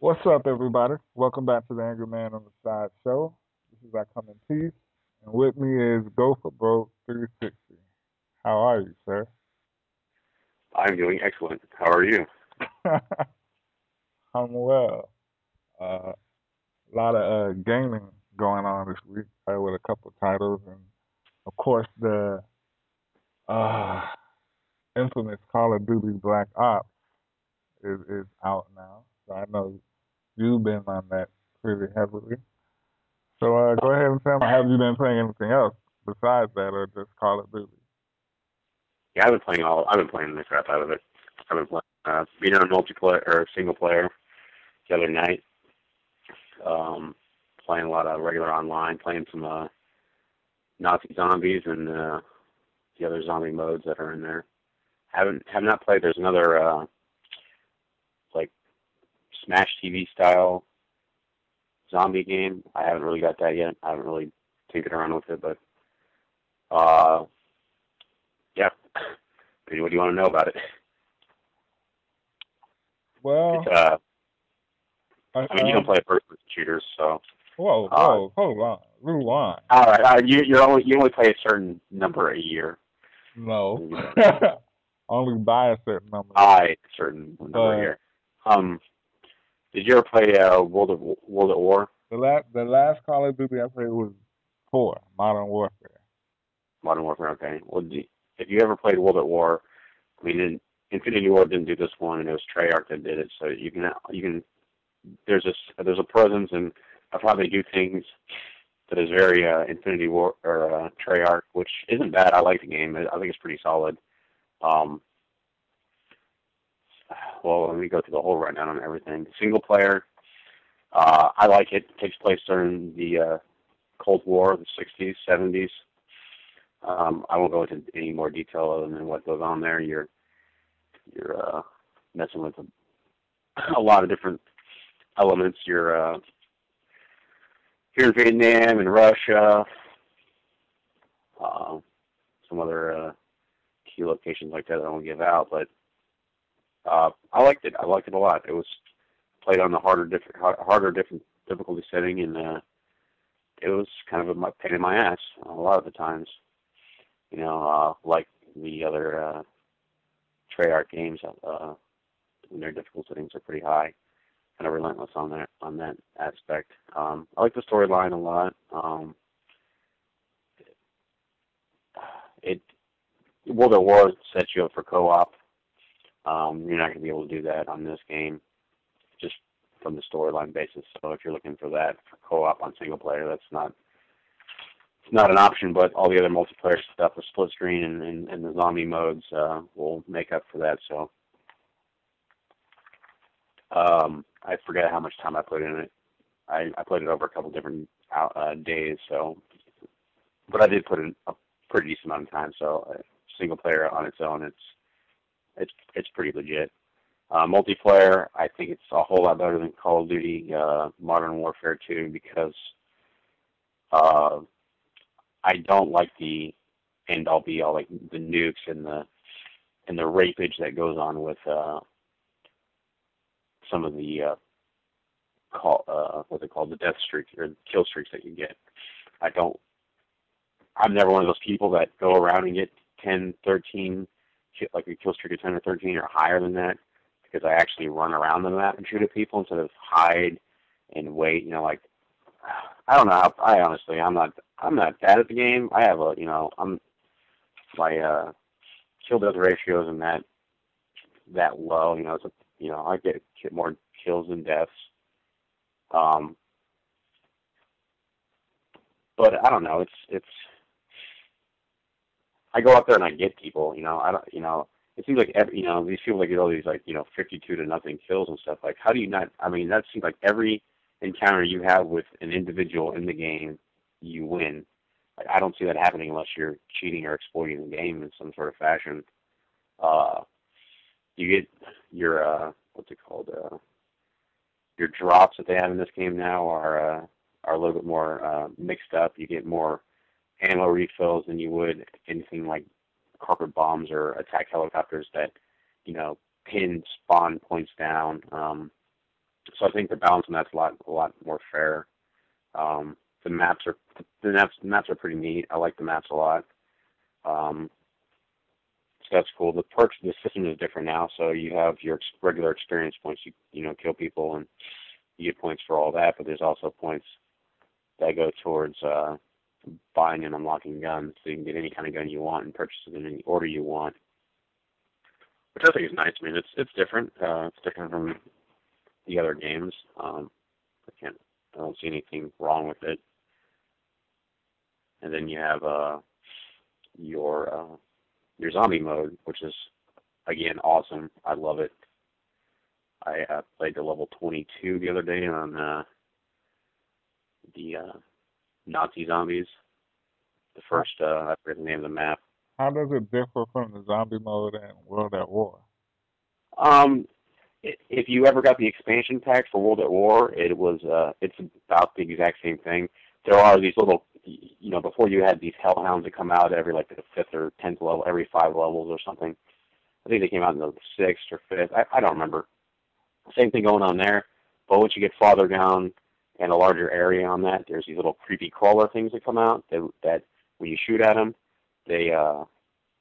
What's up, everybody? Welcome back to the Angry Man on the Side Show. This is I Come in Peace, and with me is Gopher Bro 360. How are you, sir? I'm doing excellent. How are you? I'm well. Uh, a lot of uh, gaming going on this week uh, with a couple titles, and of course the uh, infamous Call of Duty Black Ops is is out now. So I know you've been on that pretty heavily. So uh, go ahead and tell me, have you been playing anything else besides that, or just Call of Duty? Yeah, I've been playing all. I've been playing the crap out of it. I've been playing, uh, being on multiplayer or single player the other night. Um, playing a lot of regular online, playing some uh, Nazi zombies and uh, the other zombie modes that are in there. Haven't have not played. There's another uh, Smash TV style zombie game. I haven't really got that yet. I haven't really tinkered around with it, but uh, yeah. what do you want to know about it? Well, It's, uh, I, I mean, you don't play first-person shooters, so. Whoa, uh, whoa, hold on, rewind. All right, uh, you you only you only play a certain number a year. No, only by a certain number. I a certain number Uh, a year. Um, did you ever play uh, World of World at War? The last, the last Call of Duty I played was four, Modern Warfare. Modern Warfare. Okay. Well, do, if you ever played World at War, I mean, in, Infinity Ward didn't do this one, and it was Treyarch that did it. So you can you can there's a there's a presence and of how they do things that is very uh, Infinity Ward or uh, Treyarch, which isn't bad. I like the game. I I think it's pretty solid. Um, well, let me go through the whole rundown on everything. Single player, uh, I like it. it takes place during the uh, Cold War, the 60s, 70s. Um, I won't go into any more detail other than what goes on there. You're you're uh, messing with a, a lot of different elements. You're uh, here in Vietnam and Russia, uh, some other uh, key locations like that I won't give out, but uh, I liked it. I liked it a lot. It was played on the harder, different, harder, different difficulty setting, and uh, it was kind of a pain in my ass a lot of the times. You know, uh, like the other uh, Treyarch games, uh, when their difficulty settings are pretty high, kind of relentless on that on that aspect. Um, I like the storyline a lot. Um, it World at War sets you up for co-op. Um, you're not going to be able to do that on this game, just from the storyline basis. So if you're looking for that for co-op on single player, that's not it's not an option. But all the other multiplayer stuff, the split screen and, and, and the zombie modes, uh, will make up for that. So um, I forget how much time I put in it. I, I played it over a couple different out, uh, days, so but I did put in a pretty decent amount of time. So uh, single player on its own, it's it's it's pretty legit. Uh, multiplayer, I think it's a whole lot better than Call of Duty uh, Modern Warfare 2 because uh, I don't like the end all be all like the nukes and the and the rapage that goes on with uh, some of the uh, call uh, what's it called the death streaks or kill streaks that you get. I don't. I'm never one of those people that go around and get 10, 13, like a kill streak of 10 or 13 or higher than that because I actually run around the map and shoot at people instead of hide and wait. You know, like I don't know. How, I honestly, I'm not. I'm not bad at the game. I have a, you know, I'm my uh, kill death ratio isn't that that low. You know, it's a, you know, I get more kills than deaths. Um, but I don't know. It's it's. I go out there and I get people. You know, I don't. You know, it seems like every, you know these people like get all these like you know 52 to nothing kills and stuff. Like, how do you not? I mean, that seems like every encounter you have with an individual in the game, you win. Like, I don't see that happening unless you're cheating or exploiting the game in some sort of fashion. Uh, you get your uh, what's it called? Uh, your drops that they have in this game now are uh, are a little bit more uh, mixed up. You get more ammo refills than you would anything like carpet bombs or attack helicopters that you know pin spawn points down. Um, so I think the balance on that's a lot a lot more fair. Um, the maps are the maps the maps are pretty neat. I like the maps a lot. Um, so that's cool. The perks the system is different now. So you have your regular experience points. You you know kill people and you get points for all that. But there's also points that go towards uh, buying and unlocking guns, so you can get any kind of gun you want and purchase it in any order you want. Which I think is nice. I mean, it's it's different. Uh, it's different from the other games. Um, I can't. I don't see anything wrong with it. And then you have uh, your uh, your zombie mode, which is again awesome. I love it. I uh, played the level 22 the other day on uh, the uh, Nazi zombies. The first, uh, I forget the name of the map. How does it differ from the zombie mode in World at War? Um, if you ever got the expansion pack for World at War, it was uh, it's about the exact same thing. There are these little, you know, before you had these hellhounds that come out every like the fifth or tenth level, every five levels or something. I think they came out in the sixth or fifth. I, I don't remember. Same thing going on there. But once you get farther down and a larger area on that, there's these little creepy crawler things that come out that, that when you shoot at them, they uh,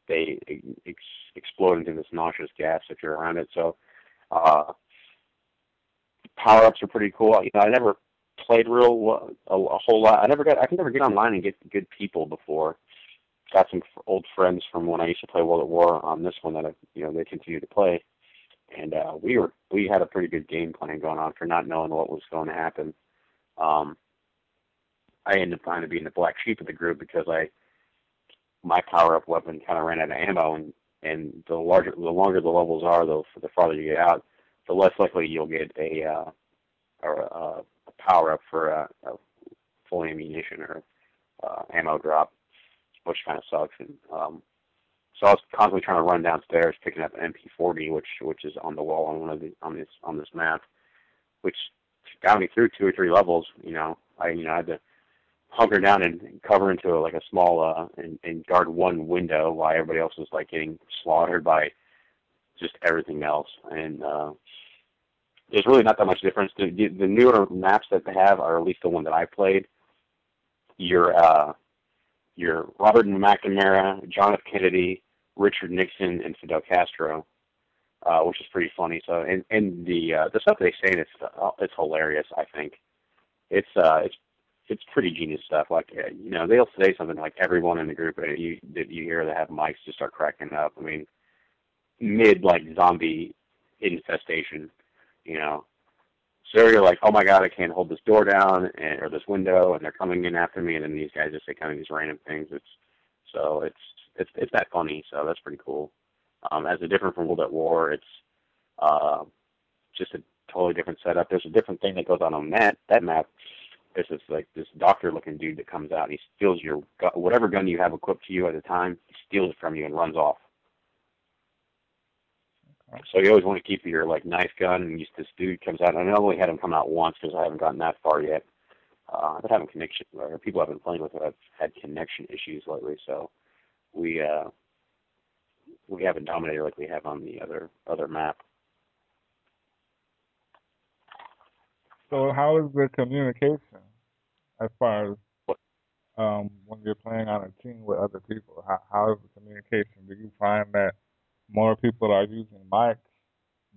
they ex- explode into this nauseous gas if you're around it. So uh, power ups are pretty cool. You know, I never played real a, a whole lot. I never got. I could never get online and get good people before. Got some old friends from when I used to play World at War on this one that I, you know they continue to play, and uh, we were we had a pretty good game plan going on for not knowing what was going to happen. Um, I ended up kind of being the black sheep of the group because I my power up weapon kind of ran out of ammo, and and the larger the longer the levels are, the the farther you get out, the less likely you'll get a uh, or a, a power up for a, a full ammunition or uh, ammo drop, which kind of sucks. And um, so I was constantly trying to run downstairs, picking up an MP40, which which is on the wall on one of the on this on this map, which got me through two or three levels. You know, I you know I had to hunker down and cover into a, like a small uh and, and guard one window while everybody else was like getting slaughtered by just everything else. And uh there's really not that much difference. The, the newer maps that they have are at least the one that I played. Your uh your Robert McNamara, John F. Kennedy, Richard Nixon, and Fidel Castro, uh, which is pretty funny. So, and and the uh, the stuff they say, it's uh, it's hilarious. I think it's uh it's it's pretty genius stuff. Like uh, you know, they'll say something like everyone in the group that you that you hear that have mics just start cracking up. I mean, mid like zombie infestation, you know. So you're like, oh my god, I can't hold this door down and, or this window, and they're coming in after me, and then these guys just say kind of these random things. It's so it's it's it's that funny. So that's pretty cool. Um, as a different from World at War, it's uh, just a totally different setup. There's a different thing that goes on on that that map there's this like this doctor looking dude that comes out and he steals your gu- whatever gun you have equipped to you at the time. He steals it from you and runs off. Okay. So you always want to keep your like knife gun. And just, this dude comes out. And I only had him come out once because I haven't gotten that far yet. Uh, I've been having connection, or people I've been playing with I've had connection issues lately. So we uh, we haven't dominated like we have on the other other map. So how is the communication as far as um, when you're playing on a team with other people? How, how is the communication? Do you find that more people are using mics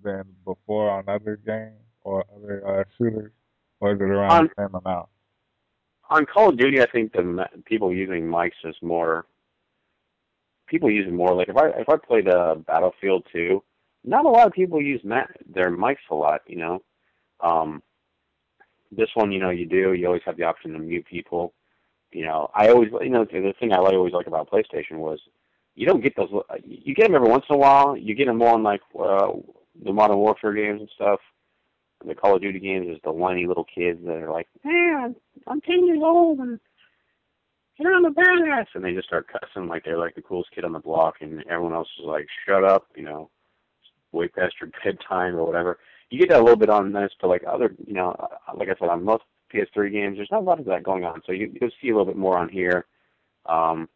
than before on other games or other uh, shooters, or is it around On- the same amount? On Call of Duty, I think the people using mics is more. People use it more. Like if I if I played uh, Battlefield 2, not a lot of people use ma- their mics a lot. You know, um, this one, you know, you do. You always have the option to mute people. You know, I always, you know, the thing I always like about PlayStation was you don't get those. You get them every once in a while. You get them more in like uh, the Modern Warfare games and stuff. The Call of Duty games is the whiny little kids that are like, "Hey, I'm, 10 years old and you know I'm a badass," and they just start cussing like they're like the coolest kid on the block, and everyone else is like, "Shut up," you know, way past your bedtime or whatever you get that a little bit on this, but like other, you know, like I said, on most PS3 games, there's not a lot of that going on. So you, you'll see a little bit more on here. Um,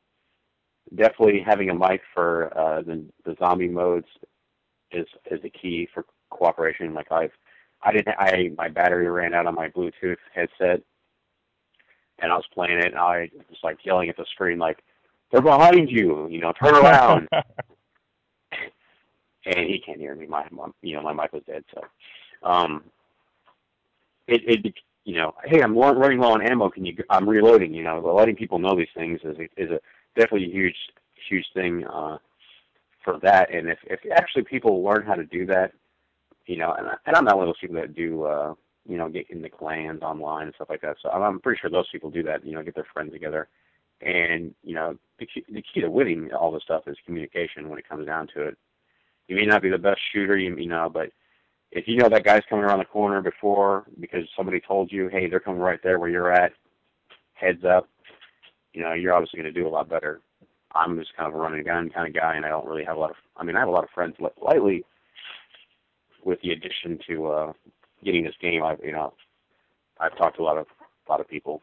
definitely having a mic for uh, the, the zombie modes is is the key for cooperation. Like I've I didn't. I my battery ran out on my Bluetooth headset, and I was playing it. and I was like yelling at the screen, like, "They're behind you! You know, turn around!" and he can't hear me. My, my you know my mic was dead, so um, it it you know, hey, I'm running low on ammo. Can you? I'm reloading. You know, letting people know these things is a, is a definitely a huge huge thing uh, for that. And if if actually people learn how to do that, you know, and, and I'm not one of those people that do. Uh, you know, get in the clans online and stuff like that. So I'm, pretty sure those people do that. You know, get their friends together, and you know, the key, the key to winning all this stuff is communication. When it comes down to it, you may not be the best shooter, you, know, but if you know that guy's coming around the corner before because somebody told you, hey, they're coming right there where you're at, heads up, you know, you're obviously going to do a lot better. I'm just kind of a running gun kind of guy, and I don't really have a lot of. I mean, I have a lot of friends lately. With the addition to uh, getting this game, I've you know, I've talked to a lot of a lot of people,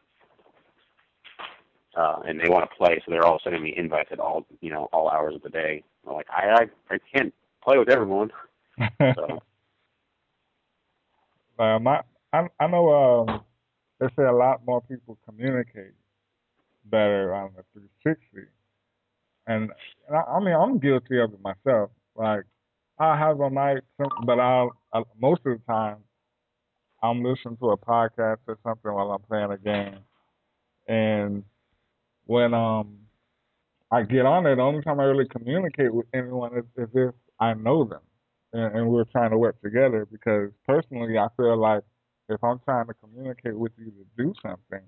uh, and they want to play, so they're all sending me invites at all you know all hours of the day. I'm like, I I, I can't play with everyone. so um, I, I I know um, they say a lot more people communicate better on the 360, and, and I, I mean I'm guilty of it myself. Like I have a mic, but I'll I, most of the time I'm listening to a podcast or something while I'm playing a game, and when um I get on it, the only time I really communicate with anyone is, is if I know them and, and we're trying to work together because personally I feel like if I'm trying to communicate with you to do something,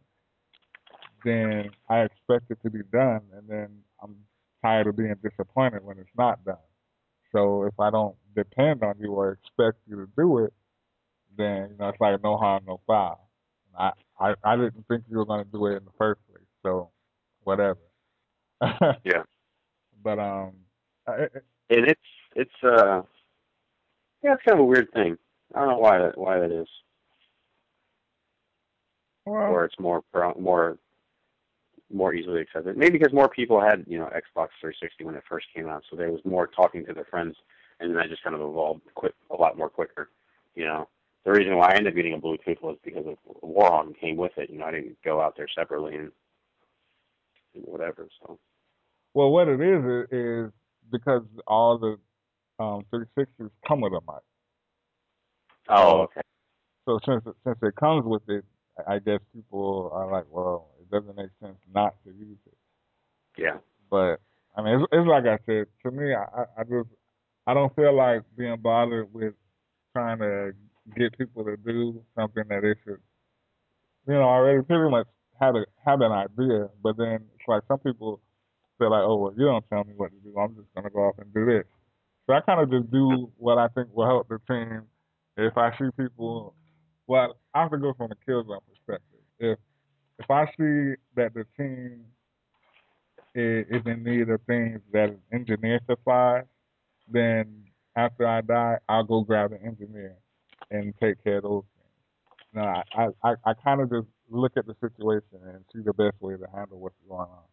then I expect it to be done and then I'm tired of being disappointed when it's not done. So if I don't depend on you or expect you to do it, then you know it's like no harm, no foul. I I, I didn't think you were going to do it in the first place, so whatever. yeah. But um, it, and it's it's uh yeah, it's kind of a weird thing. I don't know why that why that is. Well, or it's more more more easily accepted. Maybe because more people had you know Xbox 360 when it first came out, so there was more talking to their friends, and then that just kind of evolved quick a lot more quicker. You know, the reason why I ended up getting a Bluetooth was because of Warhawk came with it. You know, I didn't go out there separately and, and whatever. So. Well, what it is is because all the um, 360s come with a mic. Oh, okay. So since it, since it comes with it, I guess people are like, well, it doesn't make sense not to use it. Yeah. But I mean, it's, it's like I said. To me, I, I just I don't feel like being bothered with trying to get people to do something that they should, you know, already pretty much have a an idea. But then it's like some people feel like, oh, well, you don't tell me what to do. I'm just gonna go off and do this. So I kind of just do what I think will help the team. If I see people, well, I have to go from a Killzone perspective. If if I see that the team is, is in need of things that an engineer supplies, then after I die, I'll go grab an engineer and take care of those things. No, I I, I kind of just look at the situation and see the best way to handle what's going on.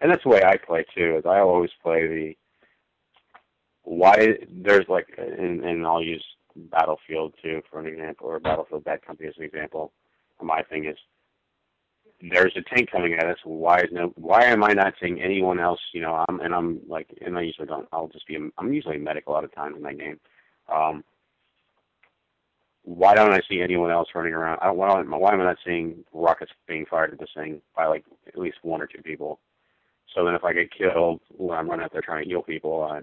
And that's the way I play too. Is I always play the why there's like and, and I'll use Battlefield 2 for an example or Battlefield Bad Company as an example. My thing is there's a tank coming at us. Why is no? Why am I not seeing anyone else? You know, I'm and I'm like, and I usually don't. I'll just be. I'm usually a medic a lot of times in that game. Um, why don't I see anyone else running around? I don't, why, don't, why am I not seeing rockets being fired at this thing by like at least one or two people? So then if I get killed when I'm running out there trying to heal people, I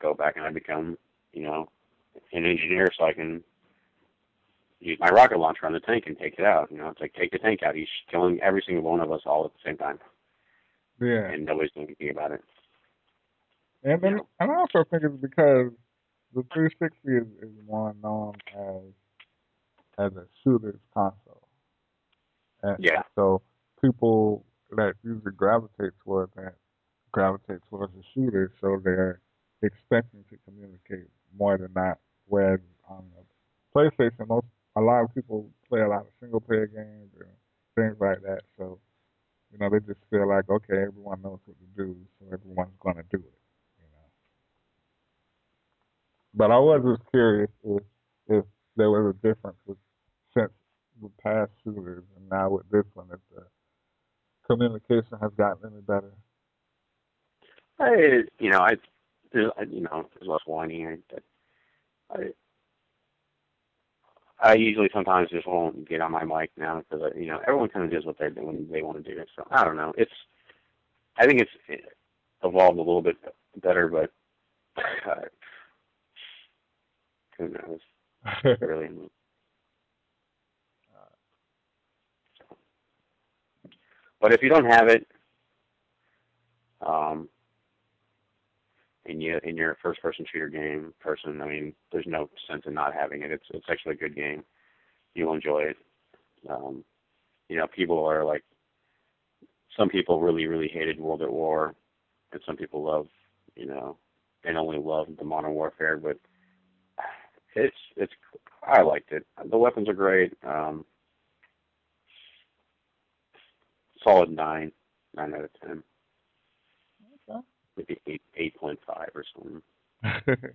go back and I become, you know, an engineer so I can use my rocket launcher on the tank and take it out. You know, it's like take the tank out. He's killing every single one of us all at the same time. Yeah. And nobody's doing anything about it. And then, and I also think it's because the 360 is, is more known as as a shooter's console. And yeah. So people that usually gravitate toward that gravitate towards the shooter, so they're expecting to communicate more than that. Whereas on the PlayStation, most a lot of people play a lot of single player games and things like that. So you know, they just feel like okay, everyone knows what to do, so everyone's going to do it. But I was just curious if if there was a difference with since the past shooters, and now with this one, if the communication has gotten any better. I, you know, I, you know, there's less whining. I, I, I usually sometimes just won't get on my mic now because you know everyone kind of does what doing they want to do. So I don't know. It's I think it's evolved a little bit better, but uh, who knows? really. But if you don't have it, um, in you in your first person shooter game person, I mean, there's no sense in not having it. It's it's actually a good game. You'll enjoy it. Um, you know, people are like some people really, really hated World at War and some people love, you know, and only love the modern warfare, but it's it's I liked it. The weapons are great. Um solid nine, nine out of ten. Okay. Maybe eight eight point five or something.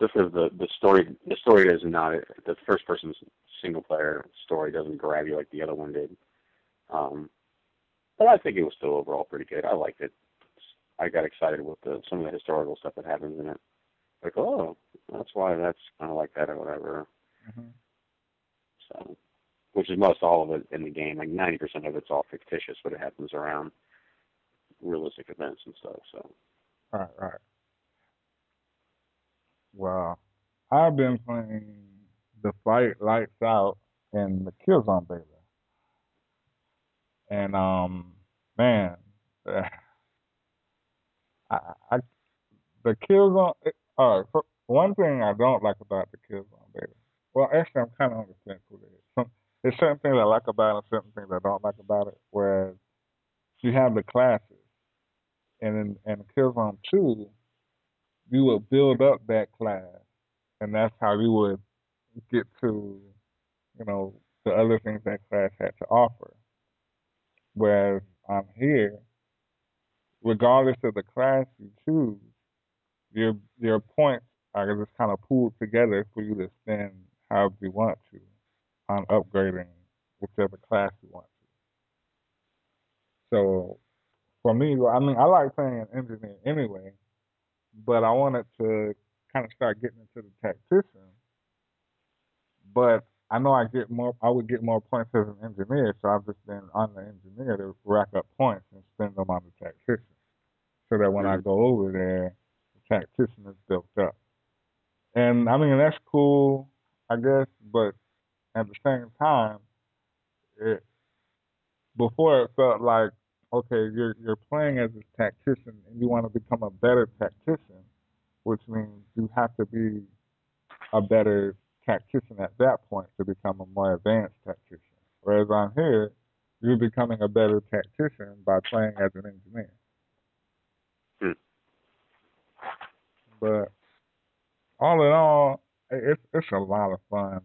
Just as the the story the story is not the first person single player story doesn't grab you like the other one did. Um, but I think it was still overall pretty good. I liked it. I got excited with the some of the historical stuff that happens in it. Like, oh, that's why that's kind of like that or whatever. Mm-hmm. So which is most all of it in the game. Like ninety percent of it's all fictitious, but it happens around realistic events and stuff. So. Right, right. Well, I've been playing the fight lights out in the Killzone beta, and um, man, I, I the Killzone. All right, one thing I don't like about the Killzone beta. Well, actually, I'm kind of on the fence with it. There's certain things I like about it, and certain things I don't like about it. Whereas you have the classes, and in, in Killzone Two, you would build up that class, and that's how you would get to, you know, the other things that class had to offer. Whereas I'm here, regardless of the class you choose, your your points are just kind of pooled together for you to spend however you want to on upgrading whichever class you want to. So for me, I mean, I like playing an engineer anyway, but I wanted to kind of start getting into the tactician. But I know I get more, I would get more points as an engineer, so I've just been on the engineer to rack up points and spend them on the tactician, so that when I go over there, is built up. And I mean, that's cool, I guess, but at the same time, it before it felt like okay, you're you're playing as a tactician and you want to become a better tactician, which means you have to be a better tactician at that point to become a more advanced tactician. Whereas on here, you're becoming a better tactician by playing as an engineer. Hmm. But all in all, it's it's a lot of fun.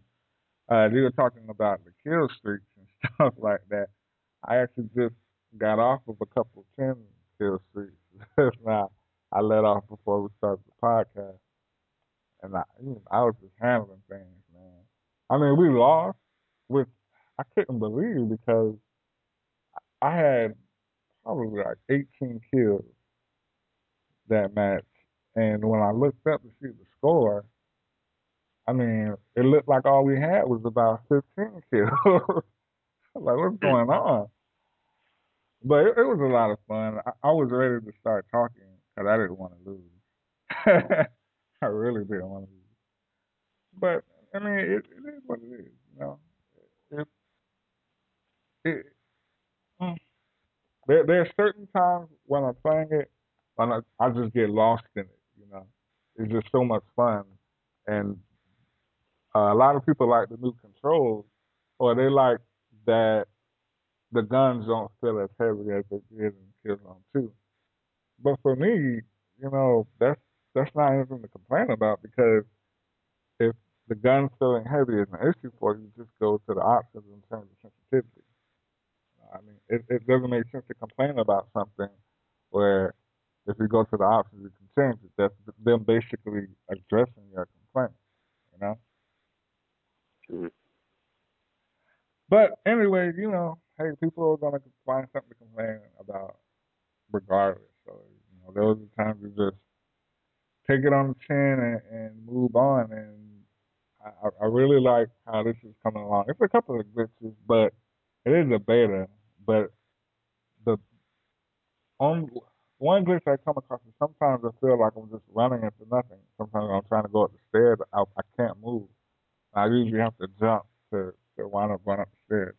Uh, you were talking about the kill streaks and stuff like that. I actually just got off of a couple of ten kill streaks. now I let off before we started the podcast, and I, I was just handling things, man. I mean, we lost, which I couldn't believe because I had probably like 18 kills that match, and when I looked up to see the score, I mean, it looked like all we had was about 15 kills. like, what's going on? But it, it, was a lot of fun. I, I was ready to start talking because I didn't want to lose. I really didn't want to lose. But I mean, it, it is what it is. You know, it, it, mm. there there are certain times when I'm playing it, when I, I just get lost in it. It's just so much fun, and uh, a lot of people like the new controls, or they like that the guns don't feel as heavy as they did in Killzone 2. But for me, you know, that's that's not anything to complain about because if the gun feeling heavy is an issue for you, just go to the options in terms of sensitivity. I mean, it, it doesn't make sense to complain about something where if you go to the options, you can change it. That's them basically addressing your complaint, you know. Mhm. But anyway, you know, hey, people are gonna find something to complain about, regardless. So you know, those are times to just take it on the chin and, and move on. And I, I really like how this is coming along. It's a couple of glitches, but it is a beta. But the on one glitch I come across is sometimes I feel like I'm just running into nothing. Sometimes I'm trying to go up the stairs, I, I can't move. I usually have to jump to to wind up going up the stairs.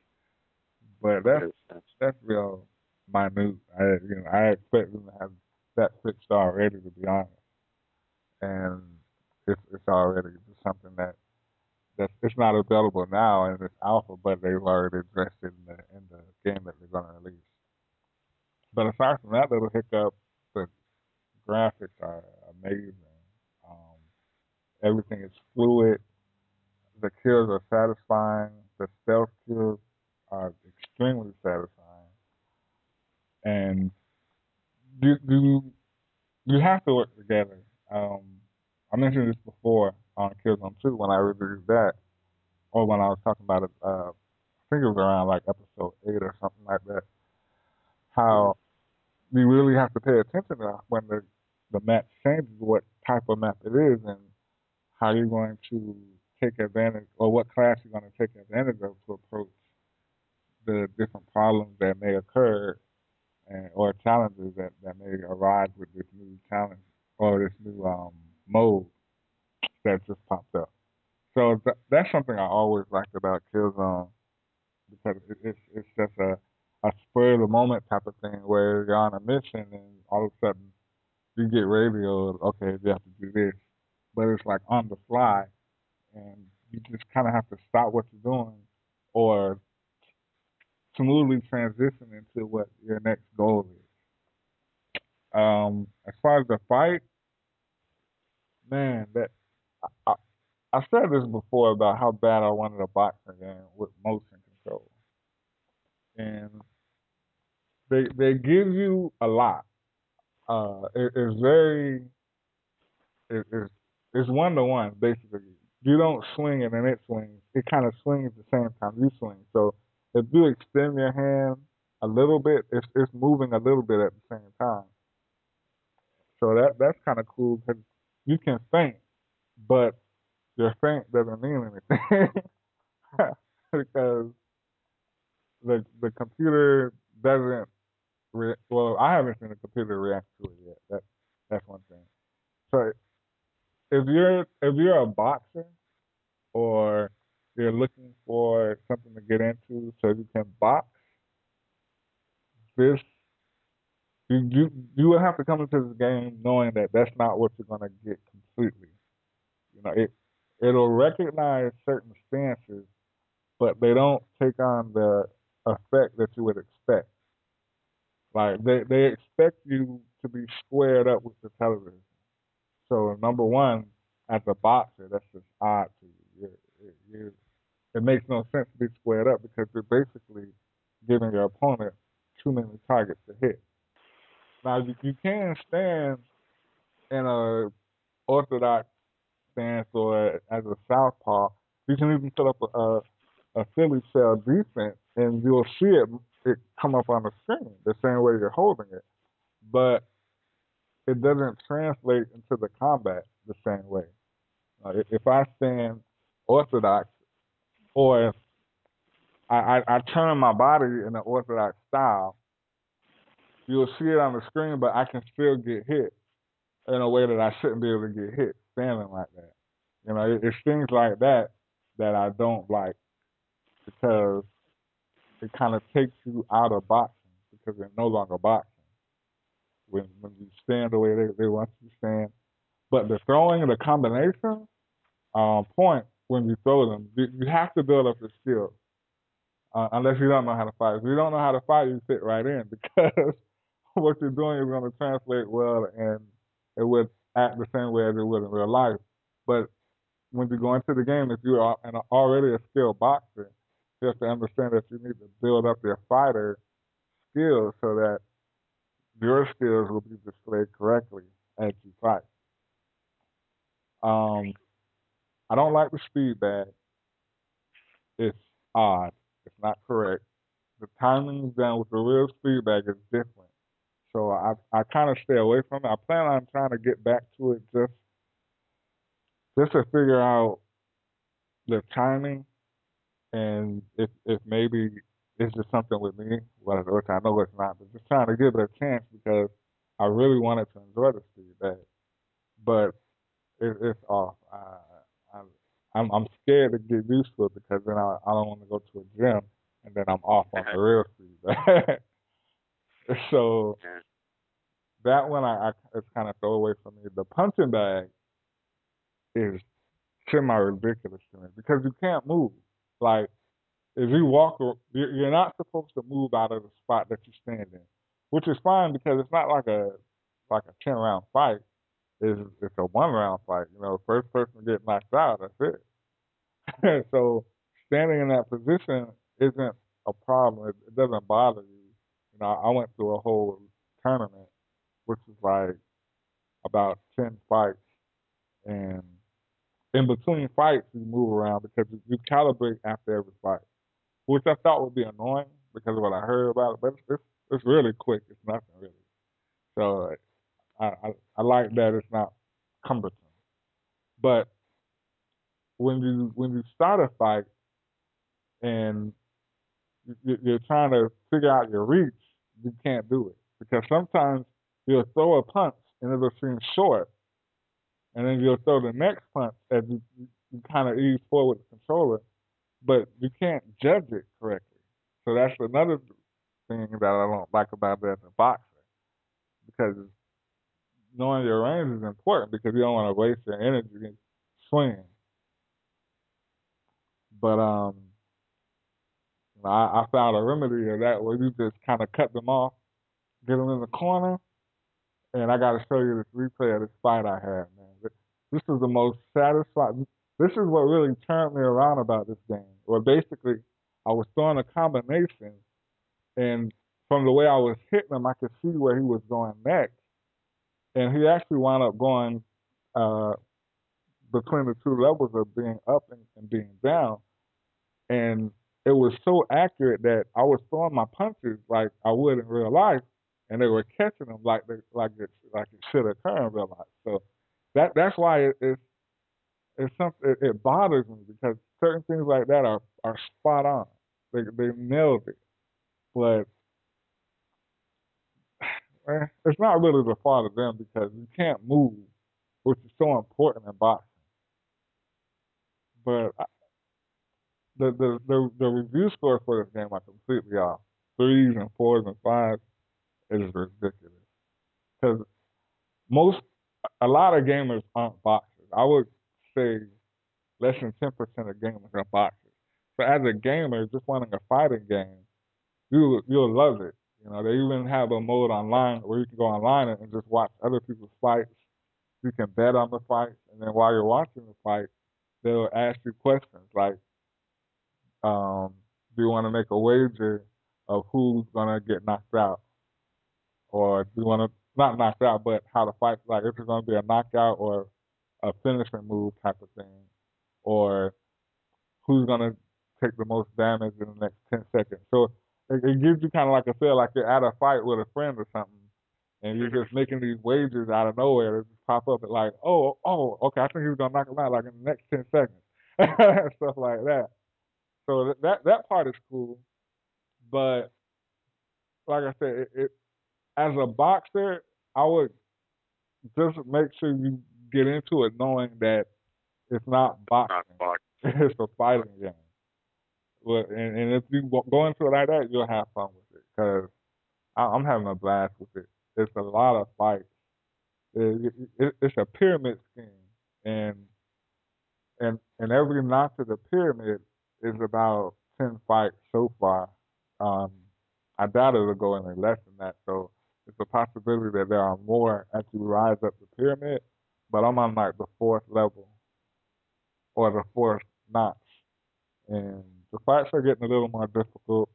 But that's That's- real minute. I you know I expect them to have that fixed already, to be honest. And it's it's already just something that that's it's not available now in this alpha, but they've already addressed it in the in the game that they're going to release. But aside from that little hiccup, the graphics are amazing. Um, everything is fluid. The kills are satisfying. The stealth kills are extremely satisfying. And you you you have to work together. Um, I mentioned this before on Killzone 2 when I reviewed that, or when I was talking about it. Uh, I think it was around like episode eight or something like that. How you really have to pay attention to when the the map changes, what type of map it is, and how you're going to take advantage, or what class you're going to take advantage of to approach the different problems that may occur and or challenges that, that may arise with this new challenge or this new um, mode that just popped up. So th- that's something I always liked about Killzone because it, it's it's just a a spur of the moment type of thing where you're on a mission and all of a sudden you get radioed, okay, you have to do this, but it's like on the fly, and you just kind of have to stop what you're doing or smoothly transition into what your next goal is. Um, as far as the fight, man, that I, I said this before about how bad I wanted a boxing game with motion control, and they they give you a lot. Uh, it, it's very it, it's it's one to one basically. You don't swing it and it swings. It kind of swings at the same time you swing. So if you extend your hand a little bit, it's it's moving a little bit at the same time. So that that's kind of cool because you can feint, but your feint doesn't mean anything because the the computer doesn't. Re- well, I haven't seen the computer react to it yet. That that's one thing. So if you're if you're a boxer or you're looking for something to get into so you can box, this you you you will have to come into this game knowing that that's not what you're gonna get completely. You know, it it'll recognize certain stances, but they don't take on the effect that you would expect. Like they they expect you to be squared up with the television. So number one, as a boxer, that's just odd to you. You're, it makes no sense to be squared up because you're basically giving your opponent too many targets to hit. Now you, you can stand in a orthodox stance or as a southpaw. You can even set up a, a, a Philly shell defense, and you'll see it it come up on the screen the same way you're holding it, but it doesn't translate into the combat the same way. Uh, if- I stand orthodox, or I, I, I turn my body in an orthodox style, you'll see it on the screen, but I can still get hit in a way that I shouldn't be able to get hit standing like that. You know, it, it's things like that that I don't like because it kind of takes you out of boxing because you're no longer boxing. When when you stand the way they, they want you to stand, but the throwing and the combination um, point when you throw them, you, you have to build up your skills. Uh, unless you don't know how to fight. If you don't know how to fight, you fit right in because what you're doing is going to translate well and it would act the same way as it would in real life. But when you go into the game, if you are an, already a skilled boxer, you have to understand that you need to build up your fighter skills so that your skills will be displayed correctly as you fight. Um, I don't like the speed bag. It's odd. It's not correct. The timing done with the real speed bag is different. So I I kind of stay away from it. I plan on trying to get back to it just just to figure out the timing and if if maybe it's just something with me, which I know it's not, but just trying to give it a chance because I really wanted to enjoy the speed bag, but it, it's off. I, I I'm I'm scared to get used to it because then I I don't want to go to a gym and then I'm off on the real speed bag. so that one I, I it's kind of throw away from me. The punching bag is semi ridiculous to me because you can't move. Like if you walk, you're not supposed to move out of the spot that you stand in, which is fine because it's not like a like a ten round fight. It's it's a one round fight. You know, first person get knocked out, that's it. so standing in that position isn't a problem. It, it doesn't bother you. You know, I went through a whole tournament, which was like about ten fights, and in between fights you move around because you calibrate after every fight, which I thought would be annoying because of what I heard about it. But it's it's, really quick. It's nothing really. So I, I I like that it's not cumbersome. But when you when you start a fight and you're trying to figure out your reach, you can't do it because sometimes you'll throw a punch and it'll seem short, and then you'll throw the next punch as you, you kind of ease forward the controller, but you can't judge it correctly. So that's another thing that I don't like about it as a boxer, because knowing your range is important because you don't want to waste your energy swinging. But um, I, I found a remedy of that where you just kind of cut them off, get them in the corner, and I got to show you this replay of this fight I had, man. This is the most satisfying. This is what really turned me around about this game. Where basically, I was throwing a combination, and from the way I was hitting him, I could see where he was going next, and he actually wound up going uh, between the two levels of being up and, and being down, and it was so accurate that I was throwing my punches like I would in real life, and they were catching them like they, like it like it should occur in real life. So that that's why it, it's it's something it, it bothers me because certain things like that are are spot on. They they nailed it, but eh, it's not really the fault of them because you can't move, which is so important in boxing. But I, the, the the the review score for this game are completely off. Threes and fours and fives is ridiculous because most a lot of gamers aren't boxers. I would say less than ten percent of gamers are boxers. So as a gamer, just wanting a fighting game, you you'll love it. You know, they even have a mode online where you can go online and just watch other people's fights. You can bet on the fights, and then while you're watching the fight, they'll ask you questions like, um, "Do you want to make a wager of who's gonna get knocked out, or do you want to not knocked out, but how the fight like if it's gonna be a knockout or a finishing move type of thing, or who's gonna take the most damage in the next ten seconds. So it, it gives you kind of like a feel like you're at a fight with a friend or something, and you're just making these wagers out of nowhere that just pop up and like, oh, oh, okay, I think he's gonna knock him out like in the next ten seconds, stuff like that. So that that part is cool, but like I said, it, it as a boxer, I would just make sure you get into it knowing that it's not boxing. Not it's a fighting game. But and, and if you go into it like that, you'll have fun with it because I'm having a blast with it. It's a lot of fights. It, it, it's a pyramid scheme, and and and every notch of the pyramid is about ten fights so far. Um, I doubt it'll go any less than that. So it's a possibility that there are more as you rise up the pyramid. But I'm on like the fourth level or the fourth notch, and the fights are getting a little more difficult.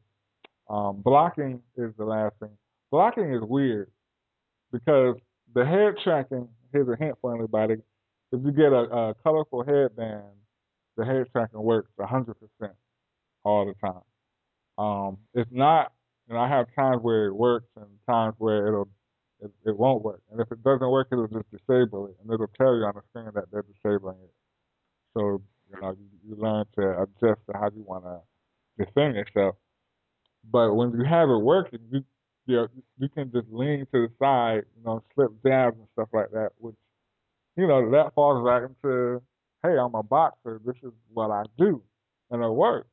Um, blocking is the last thing. Blocking is weird because the head tracking. Here's a hint for anybody: if you get a, a colorful headband the head tracking works hundred percent all the time. Um, it's not, and I have times where it works and times where it'll it, it won't work. And if it doesn't work, it'll just disable it, and it'll tell you on the screen that they're disabling it. So you know you, you learn to adjust to how you want to defend yourself. But when you have it working, you you, know, you can just lean to the side, you know, slip jabs and stuff like that, which you know that falls back into, hey, I'm a boxer. This is what I do, and it works.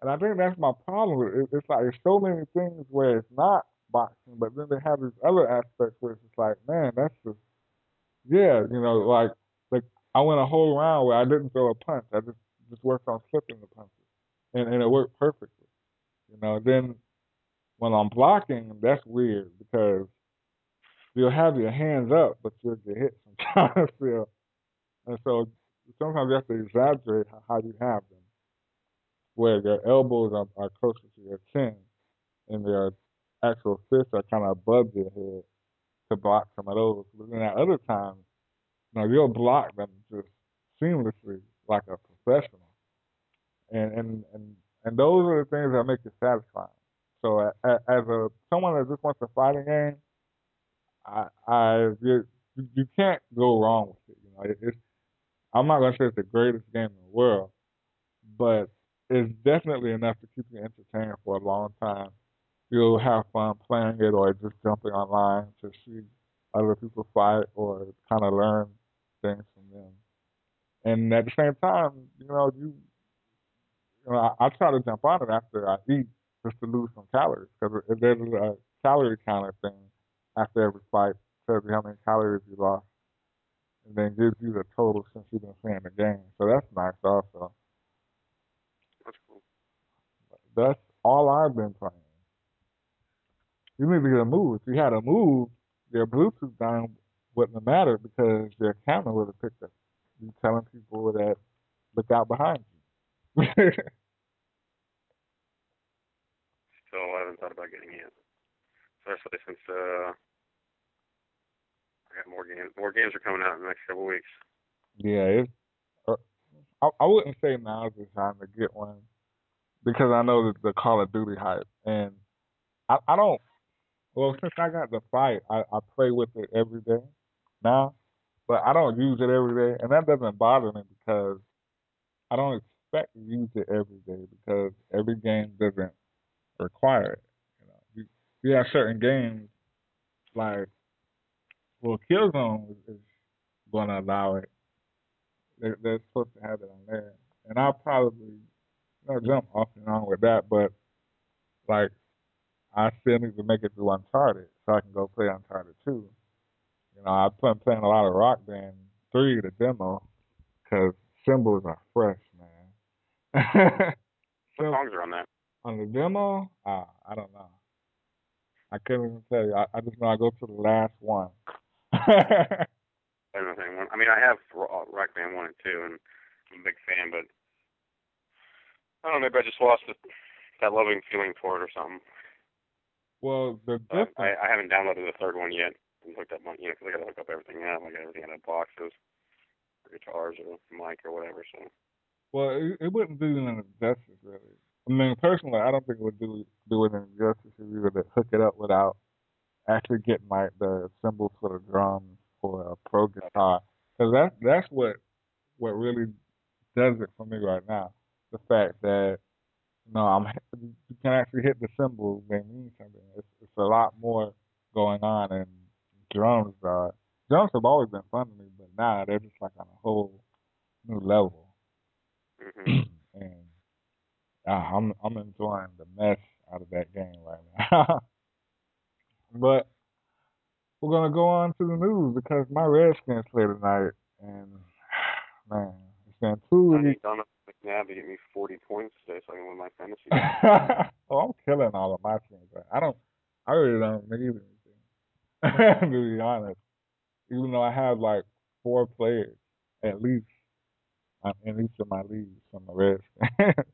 And I think that's my problem. It's like there's so many things where it's not boxing, but then they have these other aspects where it's just like, man, that's just yeah, you know, like like I went a whole round where I didn't throw a punch. I just just worked on slipping the punches, and and it worked perfectly. You know, then when I'm blocking, that's weird because you'll have your hands up, but you'll get hit sometimes. still. And so sometimes you have to exaggerate how you have them where their elbows are, are closer to your chin and their actual fists are kind of above your head to block some of those. But then at other times, you know, you'll block them just seamlessly like a professional. And and and and those are the things that make it satisfying. So as a someone that just wants to fight a game, I I you, you can't go wrong with it. You know, it's I'm not gonna say it's the greatest game in the world, but it's definitely enough to keep you entertained for a long time. You'll have fun playing it or just jumping online to see other people fight or kind of learn things from them. And at the same time, you know, you, you know, I, I try to jump on it after I eat just to lose some calories because there's a calorie counter thing after every fight tells you how many calories you lost, and then gives you the total since you've been playing the game. So that's nice also. That's cool. That's all I've been playing. You need to get a move. If you had a move, your Bluetooth down wouldn't have mattered because your camera would have picked up. You telling people that look out behind you. Still, I haven't thought about getting it, especially since uh, I got more games. More games are coming out in the next couple of weeks. Yeah. Uh, I, I wouldn't say now's the time to get one because I know the, the Call of Duty hype, and I, I don't. Well, since I got the fight, I, I play with it every day now, but I don't use it every day, and that doesn't bother me because I don't expect to use it every day because every game doesn't require it. You know, you, you have certain games like well, Killzone is, is going to allow it. They're, they're supposed to have it on there, and I'll probably know, jump off and on with that. But like, I still need to make it through Uncharted so I can go play Uncharted two. You know, I've been playing a lot of Rock Band three, the demo, because cymbals are fresh, man. what songs are on that? On the demo, uh, I don't know. I couldn't even tell you. I, I just know I go to the last one. I mean, I have Rock Band one and two, and I'm a big fan, but I don't know. Maybe I just lost the, that loving feeling for it or something. Well, the I, I haven't downloaded the third one yet and hooked up you know, because I got to hook up everything up. I got everything in boxes, or guitars or mic or whatever. So. Well, it, it wouldn't do any justice really. I mean, personally, I don't think it would do do it any justice if you were to hook it up without actually getting like the cymbals for the drums or a pro guitar, because that's that's what what really does it for me right now. The fact that you know I'm you can actually hit the cymbals; they mean something. It's it's a lot more going on, and drums are drums have always been fun to me, but now they're just like on a whole new level. Mm-hmm. and uh, I'm I'm enjoying the mess out of that game right now. but we're gonna go on to the news because my Redskins play tonight, and man, it's been two weeks. To get me 40 points today, so I can win my fantasy. oh, I'm killing all of my teams. I don't. I really don't need anything. to be honest, even though I have like four players at least uh, in each of my leagues from the Redskins.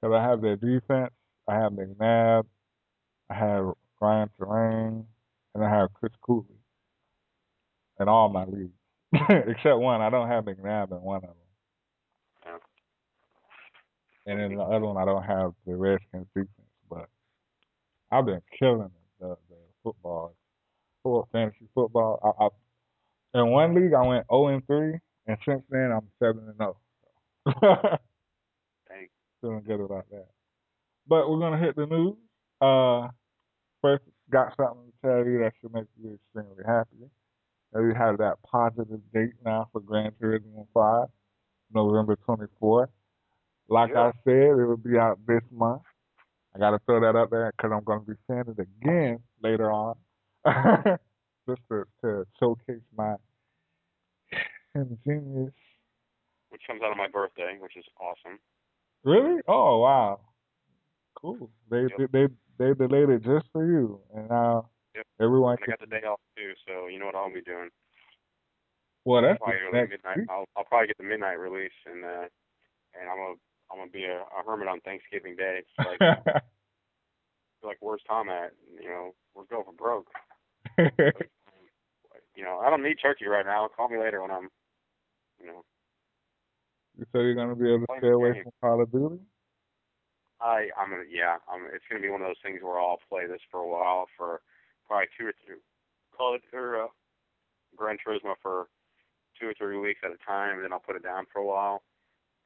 Because I have their defense, I have McNabb, I have Ryan Torain, and I have Chris Cooley in all my leagues. Except one, I don't have McNabb in one of them. And then the other one I don't have the Redskins defense, but I've been killing the the football, for fantasy football. I, I in one league I went 0 and 3, and since then I'm 7 and 0. Thanks. Feeling good about that. But we're gonna hit the news. Uh, first, got something to tell you that should make you extremely happy. And we have that positive date now for Gran Turismo 5, November 24th. Like Yeah. I said, it will be out this month. I got to throw that up there because I'm going to be saying it again later on, just to, to showcase my ingenious. Which comes out of my birthday, which is awesome. Really? Oh wow, cool. They Yep. they they delayed it just for you, and now Yep. everyone. And I got the day off too, so you know what I'll be doing. well, that's Probably the early next midnight. week. I'll I'll probably get the midnight release, and uh, and I'm gonna I'm gonna be a, a hermit on Thanksgiving Day. It's like like where's Tom at? You know, we're going for broke. You know, I don't need turkey right now. Call me later when I'm, you know, so you're gonna be able to stay away from Call of Duty? I I'm gonna yeah I'm it's gonna be one of those things where I'll play this for a while for probably two or three call it or uh, Gran Turismo for two or three weeks at a time, and then I'll put it down for a while,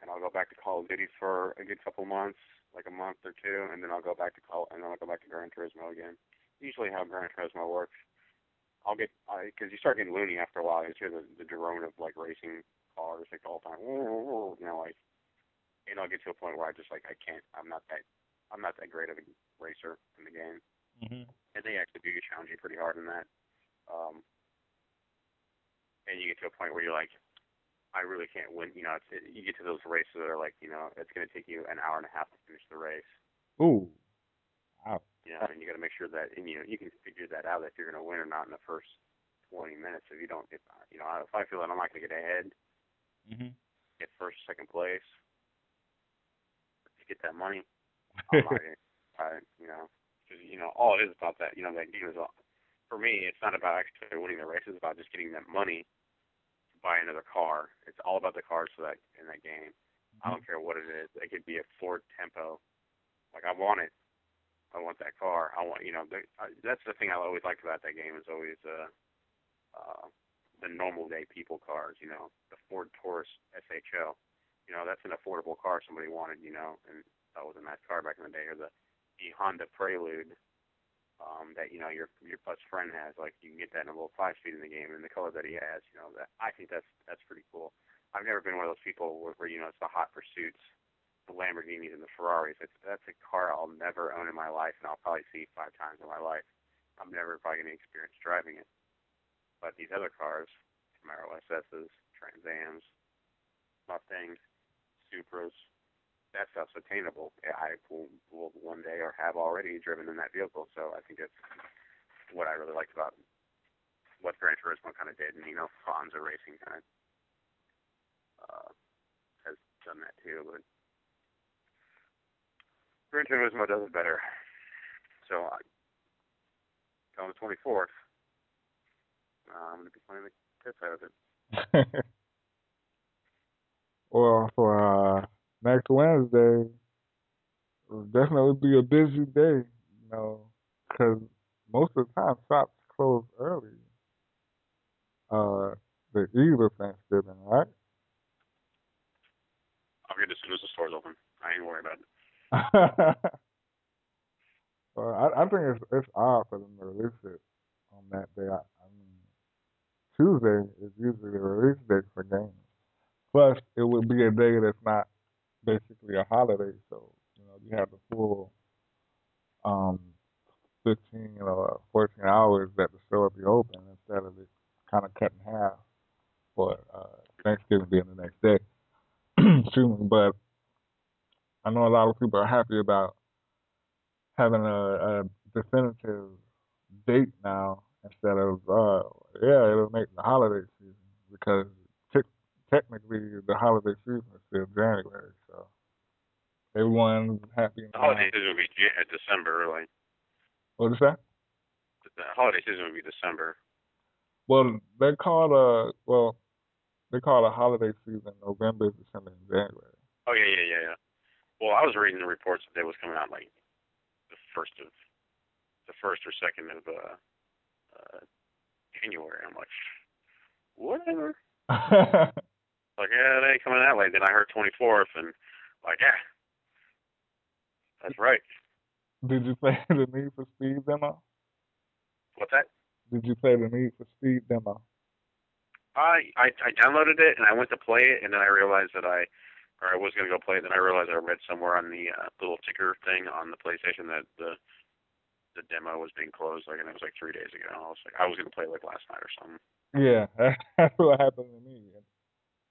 and I'll go back to Call of Duty for a good couple months, like a month or two, and then I'll go back to Call and then I'll go back to Gran Turismo again. Usually how Gran Turismo works. I'll get because you start getting loony after a while. You hear the the drone of like racing cars like all the time, you know, like and I'll get to a point where I just like I can't. I'm not that. I'm not that great of a racer in the game, Mm-hmm. and they actually do challenge you pretty hard in that. Um, and you get to a point where you're like, I really can't win. You know, it's, it, you get to those races that are like, you know, it's going to take you an hour and a half to finish the race. Ooh, wow. You know, and you got to make sure that, and you know, you can figure that out if you're going to win or not in the first 20 minutes. If you don't, if you know, if I feel that I'm not going to get ahead, Mm-hmm. get first, second place, to get that money, I'm not gonna, I, you know, 'cause, you know, all it is about that, you know, that game is all, for me, it's not about actually winning the race, it's about just getting that money buy another car. It's all about the cars for that, in that game. I don't care what it is. It could be a Ford Tempo. Like, I want it. I want that car. I want, you know, the, I, that's the thing I always liked about that game is always, uh, uh, the normal day people cars, you know, the Ford Taurus SHO. You know, that's an affordable car somebody wanted, you know, and that was a nice car back in the day. Or the, the Honda Prelude um, that, you know, your your best friend has. Like, you can get that in a little five speed in the game in the color that he has, you know, that I think that's that's pretty cool. I've never been one of those people where, where you know, it's the hot pursuits, the Lamborghinis and the Ferraris. It's, that's a car I'll never own in my life, and I'll probably see five times in my life. I'm never probably going to experience driving it. But these other cars, Camaro SSs, Trans Ams, Mustangs, Supras, that stuff's attainable. I will, will one day or have already driven in that vehicle, so I think that's what I really liked about what Gran Turismo kind of did, and you know, Forza Racing kind of uh, has done that too. But Gran Turismo does it better. So I, on the 24th, uh, I'm going to be playing the piss out of it. well, for uh, next Wednesday, it'll definitely be a busy day, you know, because most of the time shops close early. Uh, the eve of Thanksgiving, right? I'll get as soon as the store's open. I ain't worried about it. well, I, I think it's it's odd for them to release it on that day. I, I mean, Tuesday is usually the release date for games. Plus, it would be a day that's not basically a holiday, so you know you have the full um 15 or 14 hours that the store will be open instead of it kind of cut in half for uh, Thanksgiving being the next day. Excuse me, but I know a lot of people are happy about having a, a definitive date now instead of uh yeah it'll make the holiday season because technically the holiday season is still January, so everyone's happy. The holiday season would be Jan- uh, December, really. What is that? The holiday season would be December. Well, they call it a well, they call it a holiday season November, December, and January. Oh yeah, yeah, yeah, yeah. Well, I was reading the reports that it was coming out like the first of the first or second of uh, uh January. I'm like, whatever. like, yeah, it ain't coming that way. Then I heard 24th, and like, yeah, that's right. Did you play the Need for Speed demo? What's that? Did you play the Need for Speed demo? I, I I downloaded it and I went to play it, and then I realized that I, or I was gonna go play it. Then I realized I read somewhere on the uh, little ticker thing on the PlayStation that the the demo was being closed, like, and it was like three days ago. I was like, I was gonna play it like last night or something. Yeah, that's what happened to me.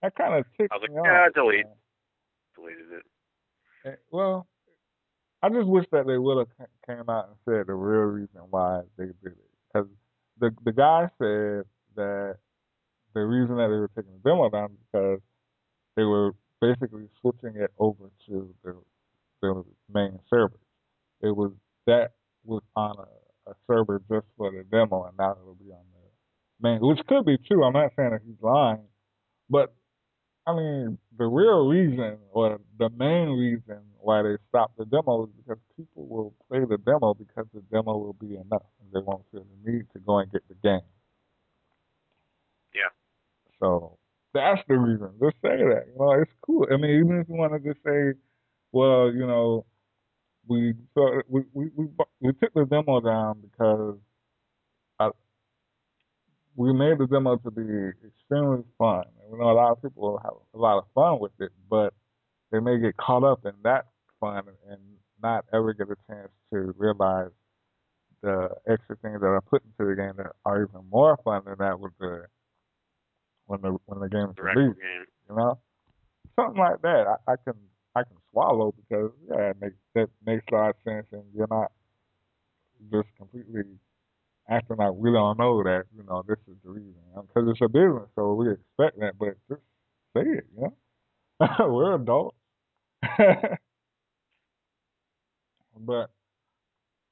That kind of ticked I was like, yeah, off. delete, deleted it. Eh, Well, I just wish that they would have came out and said the real reason why they did it. Because the the guy said that the reason that they were taking the demo down is because they were basically switching it over to the the main servers. It was that was on a, a server just for the demo, and now it'll be on the main, which could be true. I'm not saying that he's lying, but I mean, the real reason or reason why they stopped the demo is because people will play the demo because the demo will be enough and they won't feel the need to go and get the game. Yeah. So that's the reason. Just say that. You know, it's cool. I mean, even if you want to just say, well, you know, we so we we we, we took the demo down because I, we made the demo to be extremely fun. And we know a lot of people have a lot of fun with it, but they may get caught up in that fun and not ever get a chance to realize the extra things that are put into the game that are even more fun than that with the when the when the game is released. game. You know, something like that. I, I can I can swallow because yeah, it makes that makes a lot of sense, and you're not just completely acting like we don't know that you know this is the reason because it's a business, so we expect that. But just say it, you know. We're adults. but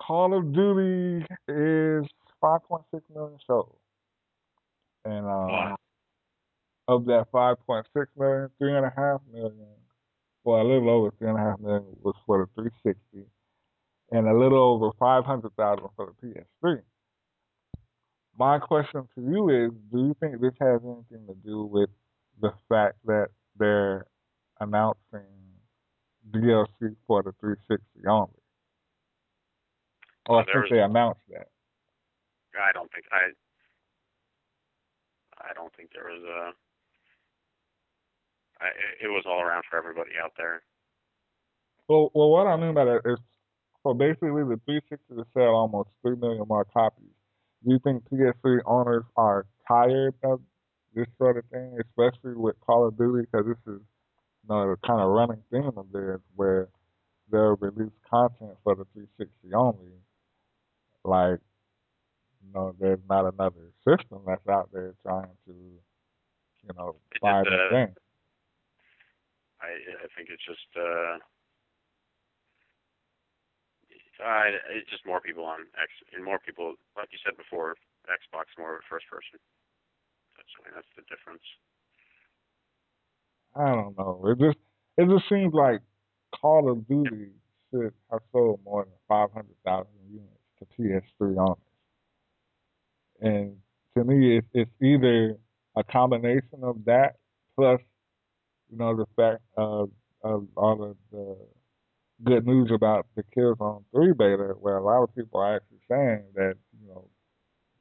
Call of Duty is 5.6 million sold, and uh, Wow. of that 5.6 million, three and a half million, well, a little over three and a half million was for the 360, and a little over 500,000 for the PS3. My question to you is: Do you think this has anything to do with the fact that they're announcing DLC for the 360 only, or Uh, there since they announced that? I don't think I. I don't think there was a. I, it was all around for everybody out there. Well, well, what I mean by that is, so basically, the 360 to sell almost three million more copies. Do you think PS3 owners are tired of this sort of thing, especially with Call of Duty? Because this is, you know, the kind of running theme of theirs, where they'll release content for the 360 only. Like, you know, there's not another system that's out there trying to, you know, just, the uh, thing. I I think it's just uh. I, it's just more people on X and more people, like you said before, Xbox more of a first person. That's I mean, that's the difference. I don't know. It just it just seems like Call of Duty should have sold more than five hundred thousand units to PS3 owners. And to me, it's it's either a combination of that plus, you know, the fact of of all of the good news about the Killzone 3 beta, where a lot of people are actually saying that you know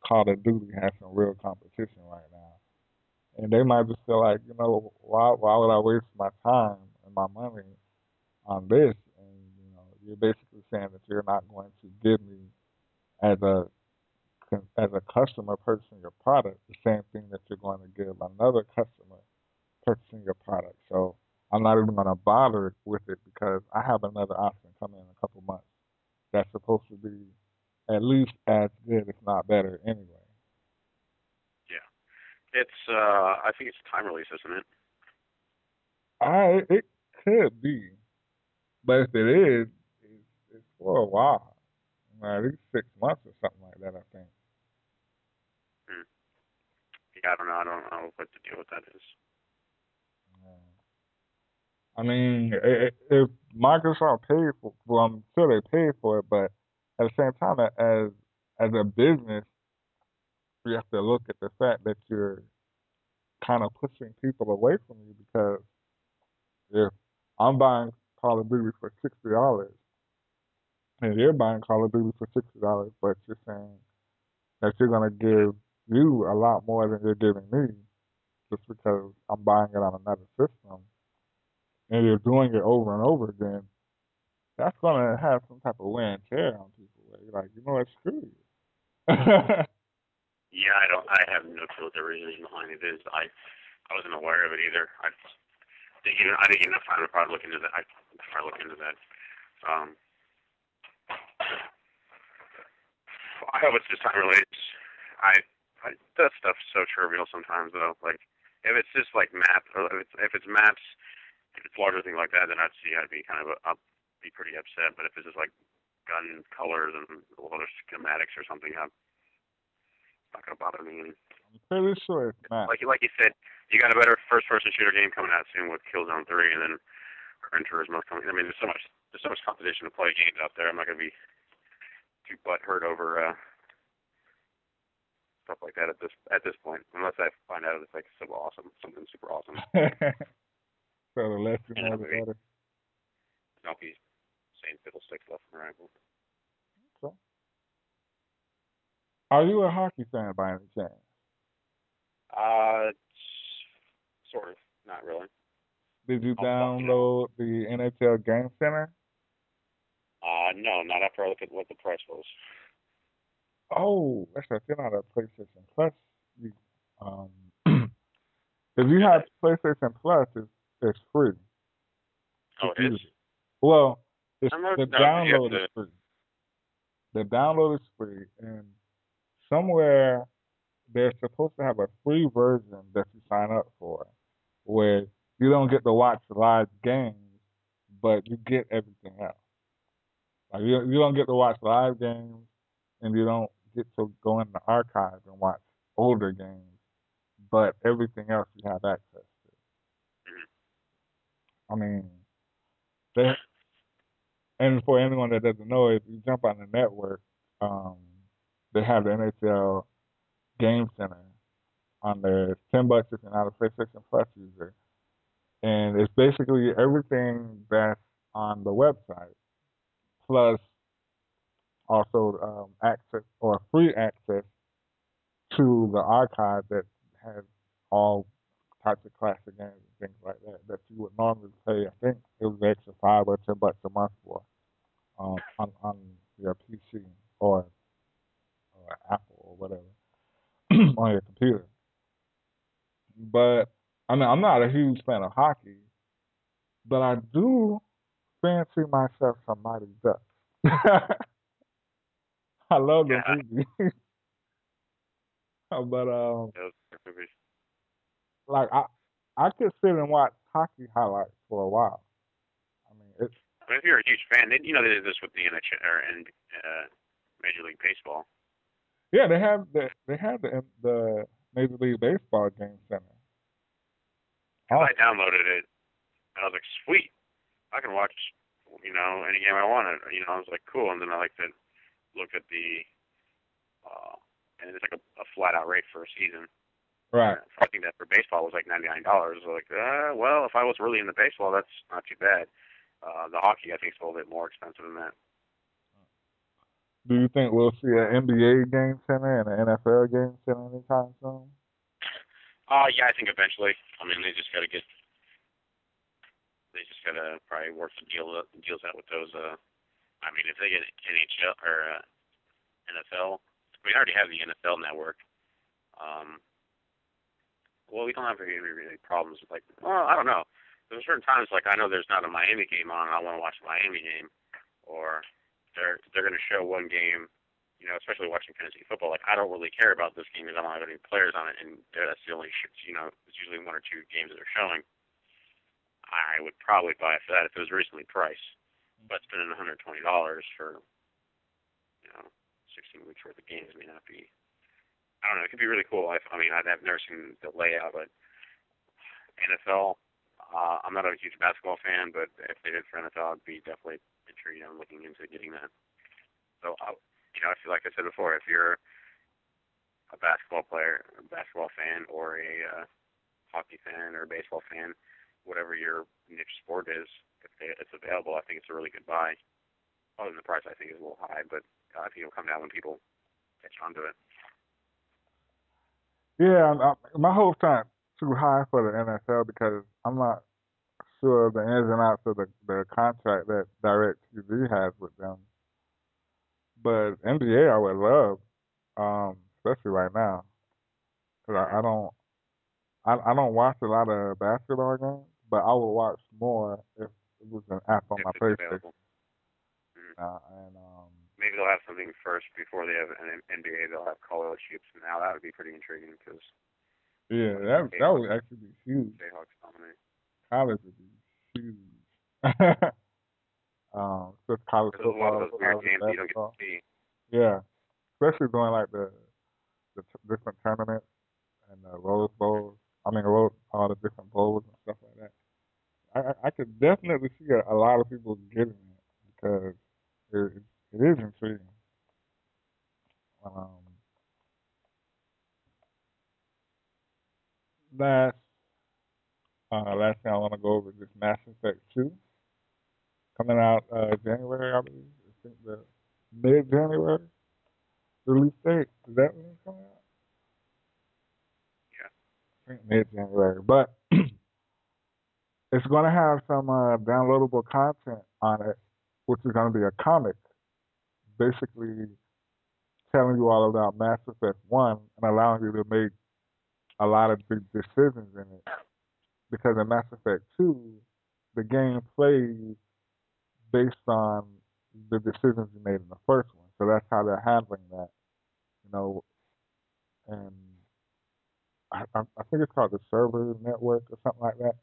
Call of Duty has some real competition right now and they might just feel like, you know, why why would I waste my time and my money on this? And you know, you're basically saying that you're not going to give me as a as a customer purchasing your product the same thing that you're going to give another customer purchasing your product. So I'm not even going to bother with it because I have another option coming in a couple months that's supposed to be at least as good, if not better, anyway. It's uh, I think it's a time release, isn't it? I it could be, but if it is, it's, it's for a while, at least six months or something like that. I think. Yeah, I don't know. I don't know what the deal with that is. I mean, if Microsoft paid for, well, I'm sure they paid for it, but at the same time, as as a business, you have to look at the fact that you're kind of pushing people away from you because if I'm buying Call of Duty for sixty dollars and you're buying Call of Duty for sixty dollars, but you're saying that you're gonna give you a lot more than you're giving me just because I'm buying it on another system and you're doing it over and over again, that's gonna have some type of wear and tear on people. Like, you know what, screw you. yeah, I don't. I have no clue what the reasoning behind it is. I I wasn't aware of it either. I didn't even I didn't even find a probably look into that. I probably look into that. Um, I hope it's just unrelated. I, I that stuff's so trivial sometimes though. Like if it's just like map or if it's if it's maps, if it's larger thing like that, then I'd see I'd be kind of I'd be pretty upset. But if it's just like gun colors and a lot of schematics or something, I'm not gonna bother me. I'm pretty sure it's not. Like like you said, you got a better first person shooter game coming out soon with Killzone three and then Gran Turismo coming. I mean, there's so much there's so much competition to play games out there. I'm not gonna be too butthurt over uh, stuff like that at this at this point, unless I find out it's like so awesome, something super awesome. so the less you know, the better. Don't be saying fiddlesticks left and right. Okay. Are you a hockey fan by any chance? Uh, sort of. Not really. Did you download the NHL Game Center? Uh, no, not after I looked at what the price was. Oh, that's right. You're not a PlayStation Plus. You, um, if you have PlayStation Plus, it's, it's free. Oh, it is. Well, it's, the download is free. The download is free, and somewhere they're supposed to have a free version that you sign up for, where you don't get to watch live games, but you get everything else. Like you, you don't get to watch live games, and you don't get to go in the archive and watch older games, but everything else you have access to. I mean, they, and for anyone that doesn't know, if you jump on the network, um, they have the NHL Game Center on. It's ten bucks if you're not a PlayStation Plus user, and it's basically everything that's on the website, plus also um, access or free access to the archive that has all types of classic games and things like that that you would normally pay. I think it was extra five or ten bucks a month for um, on on your PC or, or Apple or whatever on your computer. But I mean, I'm not a huge fan of hockey, but I do fancy myself some Mighty Ducks. I love the Yeah. movie. but um, like I, I could sit and watch hockey highlights for a while. I mean, it's I mean, if you're a huge fan, then you know they did this with the NHL or and uh, Major League Baseball. Yeah, they have the they have the the Major League Baseball game center. Oh. I downloaded it, and I was like, sweet, I can watch, you know, any game I wanted. You know, I was like, cool. And then I like to look at the, uh, and it's like a, a flat out rate for a season. Right. I think that for baseball was like ninety nine dollars. So like, uh, well, if I was really into baseball, that's not too bad. Uh, the hockey, I think, is a little bit more expensive than that. Do you think we'll see an NBA game center and an NFL game center anytime soon? Uh, yeah, I think eventually. I mean, they just got to get, they just got to probably work the deal deals out with those. Uh, I mean, if they get NHL or uh, NFL, we already have the NFL network. Um, well, we don't have any really problems with like. Well, I don't know. There's certain times like I know there's not a Miami game on, I want to watch a Miami game, or they're they're going to show one game, you know, especially watching fantasy football. Like I don't really care about this game because I don't have any players on it, and that's the only you know, it's usually one or two games that they're showing. I would probably buy it for that if it was recently priced, but spending $120 for, you know, 16 weeks worth of games may not be. I don't know. It could be really cool. I, I mean, I've never seen the layout, but NFL, Uh, I'm not a huge basketball fan, but if they did for NFL, I'd be definitely intrigued on looking into getting that. So, uh, you know, if like I said before, if you're a basketball player, a basketball fan, or a uh, hockey fan or a baseball fan, whatever your niche sport is, if it's available, I think it's a really good buy. Other than the price, I think is a little high, but uh, I think it'll come down when people catch on to it. Yeah, I, my hopes aren't too high for the NFL because I'm not sure the ins and outs of the, the contract that DirecTV has with them. But NBA, I would love, um, especially right now, because I, I don't, I, I don't watch a lot of basketball games, but I would watch more if it was an app on if my PlayStation. Uh, and um, Maybe they'll have something first before they have an NBA. They'll have college hoops. Now that would be pretty intriguing because yeah, that that would actually be huge. Jayhawks dominate. College would be huge. um, just college There's a lot football, of those weird games that you don't get to see. Yeah, especially during like the the t- different tournaments and the Rose Bowls. I mean, Rose, all the different bowls and stuff like that. I I, I could definitely see a, a lot of people getting it because it it is intriguing. Um, last uh, last thing I want to go over is this Mass Effect Two coming out uh, January, I believe. I think the mid January release date. Is that when it's coming out? Yeah. I think mid January. But it's going to have some uh, downloadable content on it, which is going to be a comic, basically telling you all about Mass Effect One and allowing you to make a lot of big decisions in it. Because in Mass Effect Two, the game plays based on the decisions you made in the first one. So that's how they're handling that, you know. And I, I think it's called the Cerberus Network or something like that.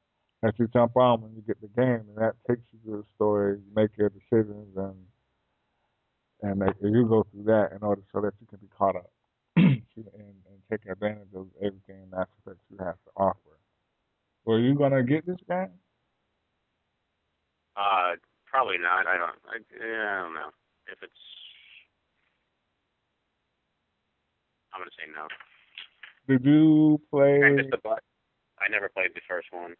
That you jump on when you get the game, and that takes you to the story. You make your decisions, and and they, you go through that in order so that you can be caught up and, and take advantage of everything Mass Effect you have to offer. Were you gonna get this game? Uh, probably not. I don't. I, yeah, I don't know if it's. I'm gonna say no. Did you play? I missed the butt. I never played the first one.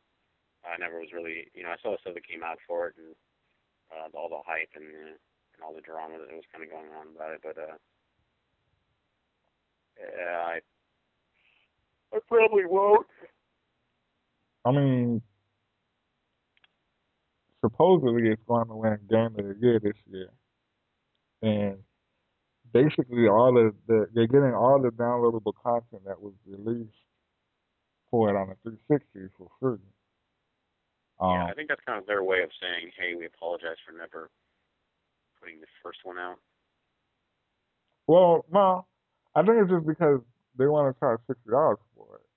I never was really, you know, I saw the stuff that came out for it and uh, all the hype and uh, and all the drama that was kind of going on about it, but uh, yeah, I I probably won't. I mean, supposedly it's going to win Game of the Year this year, and basically all the, the they're getting all the downloadable content that was released for it on the 360 for free. Um, yeah, I think that's kind of their way of saying, hey, we apologize for never putting the first one out. Well, no, I think it's just because they want to charge sixty dollars for it,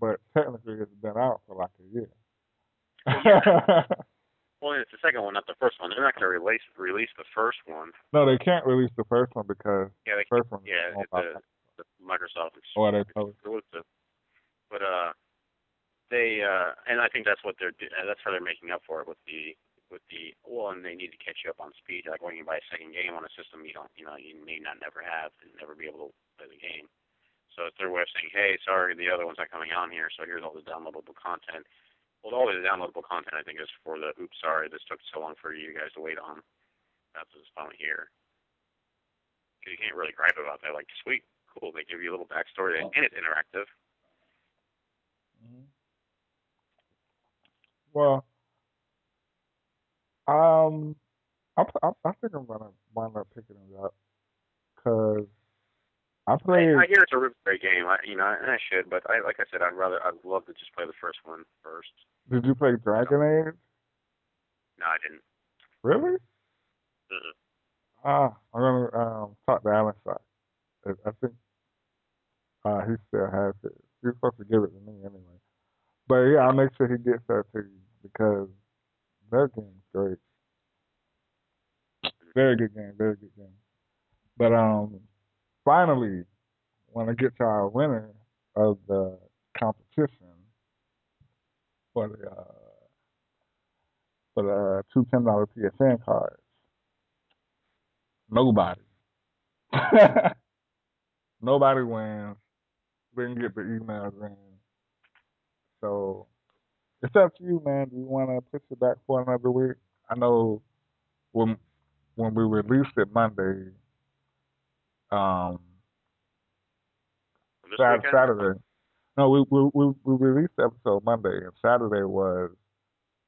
but technically it's been out for like a year. Well, it's the second one, not the first one. They're not going to release release the first one. no, they can't release the first one because Yeah, they the first one. yeah, it's the, Microsoft Oh, they exclusive. But uh, they uh, and I think that's what they're uh, that's how they're making up for it with the with the well, and they need to catch you up on speed. Like when you buy a second game on a system you don't you know you may not never have and never be able to play the game. So it's their way of saying, hey, sorry, the other one's not coming on here, so here's all the downloadable content. Well, all the downloadable content I think is for the oops, sorry, this took so long for you guys to wait on. That's what's finally here. you can't really gripe about that. Like, sweet, cool, they give you a little backstory and it's interactive. Mhm. Well, um, I, I I think I'm gonna wind up picking it up because I played. I, I hear it's a really great game. I, you know, and I should, but I, like I said, I'd rather, I'd love to just play the first one first. Did you play Dragon Age? No, I didn't. Really? Ah, I'm gonna um talk to Alan Side. I I think uh he still has it. He's supposed to give it to me anyway. But yeah, I'll make sure he gets that to you because that game's great. Very good game, very good game. But um finally when I get to our winner of the competition for the uh for the uh, two ten dollar PSN cards. Nobody. Nobody wins. Didn't get the emails in. So it's up to you, man. Do you want to push it back for another week? I know when when we released it Monday, um, This Sat- Saturday. No, we, we we we released the episode Monday, and Saturday was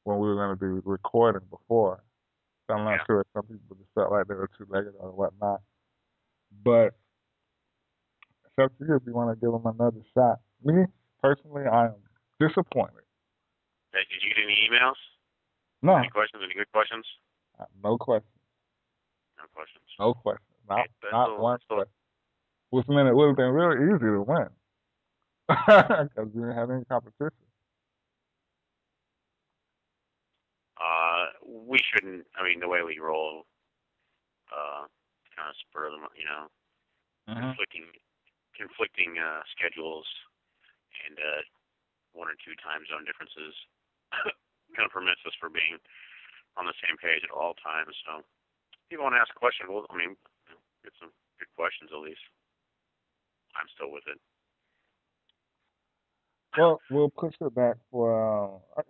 when we were going to be recording before. So I'm not Yeah. sure if some people just felt like they were too late or whatnot. But it's up to you if you want to give them another shot. Me personally, I am disappointed. Hey, Did you get any emails? No, Any questions? Any good questions? no questions. No questions. no question, not not one question. Which meant it would have been really easy to win because we didn't have any competition. Uh, we shouldn't. I mean, the way we roll, uh, kind of spur them. You know, Mm-hmm. conflicting, conflicting uh, schedules, and uh, one or two time zone differences kind of permits us for being on the same page at all times. So, if you want to ask a question, well, I mean, get some good questions at least. I'm still with it. Well, we'll push it back for uh,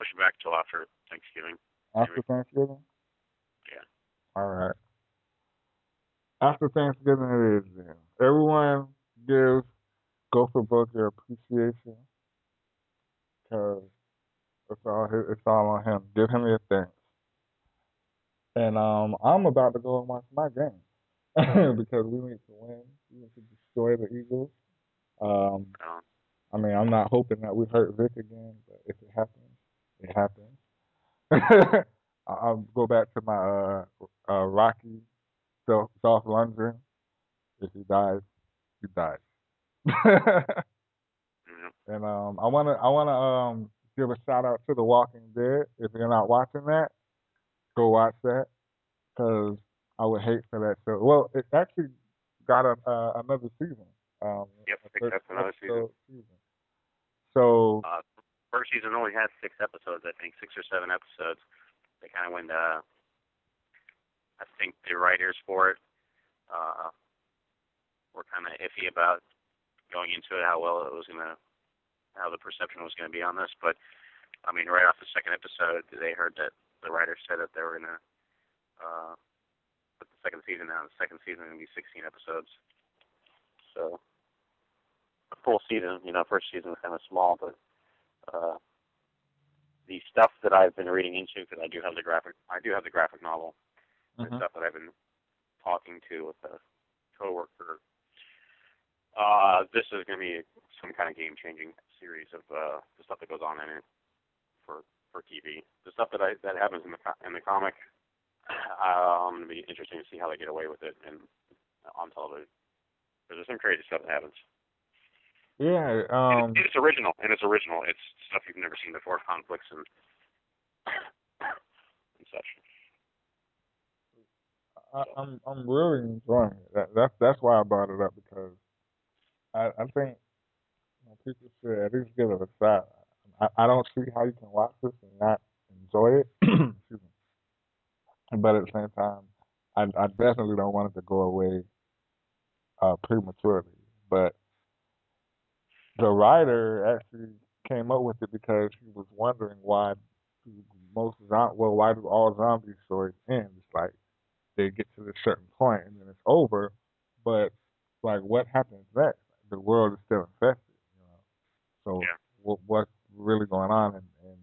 Push it back till after Thanksgiving. after Thanksgiving. Yeah. All right. After Thanksgiving it is then. Everyone gives Gopher Book your appreciation because it's all his, it's all on him. Give him your thanks. And um, I'm about to go and watch my game because we need to win. We need to destroy the Eagles. Um, I mean, I'm not hoping that we hurt Vick again, but if it happens, it happens. I'll go back to my uh, uh, Rocky Dolph Lundgren. If he dies, he dies. and um, I wanna I wanna um give a shout out to The Walking Dead. If you're not watching that, go watch that because I would hate for that show. Well, it actually got a, uh, another season. Um, Yep, I think that's another season. season. So uh, first season only had six episodes, I think, six or seven episodes. They kind of went. Uh, I think the writers for it uh, were kind of iffy about going into it, how well it was gonna, how the perception was gonna be on this. But I mean, right off the second episode, they heard that the writers said that they were gonna uh, put the second season out. The second season gonna be 16 episodes. So a full season. You know, first season was kind of small, but uh, the stuff that I've been reading into, because I do have the graphic, I do have the graphic novel, the mhm. stuff that I've been talking to with a coworker. Uh, this is going to be some kind of game-changing series of uh, the stuff that goes on in it for for TV. The stuff that I that happens in the in the comic, I'm going to be interesting to see how they get away with it and on television. There's some crazy stuff that happens. yeah, And um, it- it's original, and it's original. It's stuff you've never seen before, conflicts and and such. I, I'm I'm really enjoying it. That, that's that's why I brought it up because I I think you know, people should at least give it a shot. I, I don't see how you can watch this and not enjoy it. Excuse me. But at the same time, I I definitely don't want it to go away uh, prematurely. But the writer actually came up with it because he was wondering why do most well why do all zombie stories end? It's like they get to a certain point and then it's over, but like what happens next? The world is still infested, you know. So Yeah. what what's really going on and, and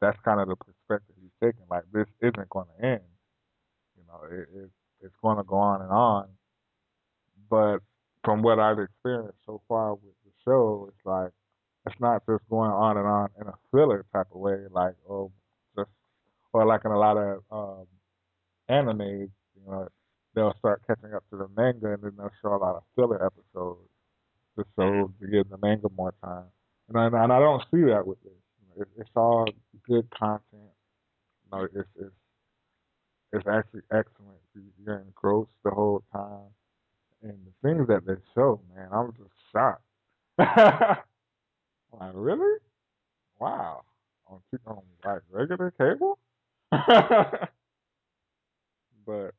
that's kind of the perspective he's taking. Like this isn't going to end, you know. It, it it's going to go on and on. But from what I've experienced so far with the show, it's like it's not just going on and on in a filler type of way, like oh, just or like in a lot of um, animes, you know, they'll start catching up to the manga and then they'll show a lot of filler episodes just so to give the manga more time. And I, and I don't see that with this. You it, it's all good content. You know, it's it's it's actually excellent. You- You're engrossed the whole time, and the things that they show, man, I was just shocked. like really? Wow. on on like regular cable. but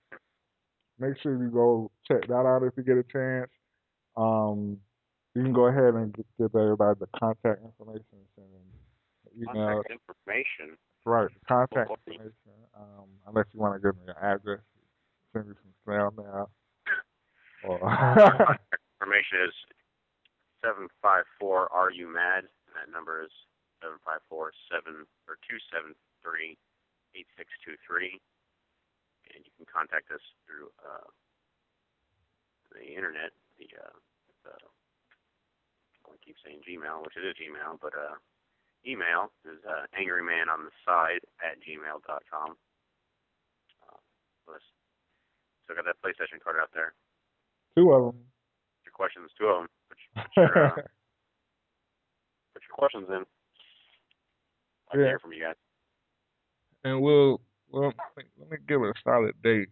make sure you go check that out if you get a chance. Um, you can go ahead and give everybody the contact information and email. Contact information. Right, contact information. Um, unless you want to give me your address, send me some snail mail. Or information is seven five four. Are you mad? And that number is seven five four seven or two seven three eight six two three. And you can contact us through uh, the internet. The, uh, the I keep saying Gmail, which it is Gmail, but uh, email is uh, angryman on the side at gmail.com. Uh, let's still got that PlayStation card out there. Two of them. Your questions, two of them. Put your, put your, uh, put your questions in. I'd Yeah. hear from you guys. and we'll well let me, give it a solid date.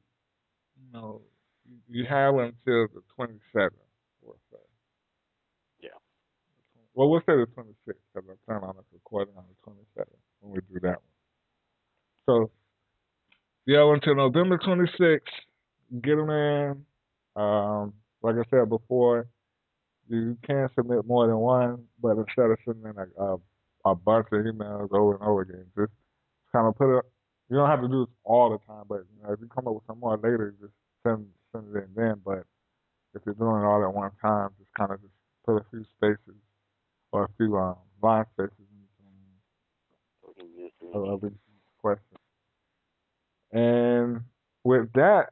You know, you have until the twenty seventh. We'll say. Yeah. Well, we'll say the twenty sixth because I plan on us recording on the twenty seventh when we do that one. So yeah, until November twenty sixth. Get them in. Um, like I said before, you can submit more than one, but instead of sending in a, a, a bunch of emails over and over again, just kind of put it. You don't have to do this all the time, but you know, if you come up with some more later, just send send it in then. But if you're doing it all at one time, just kind of just put a few spaces or a few um, line spaces in between of, of each question. And with that,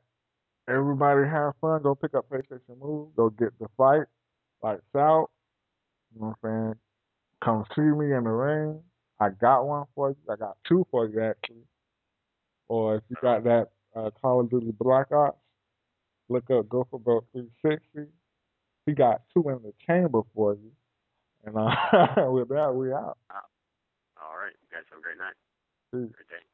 everybody have fun. Go pick up PlayStation Move. Go get the fight. Lights out. You know what I'm saying? Come see me in the ring. I got one for you. I got two for you actually. Or if you got that uh, Call of Duty Black Ops, look up Go for Broke 360. He got two in the chamber for you. And uh, with that, we out. All right. You guys have a great night. Peace. Great day.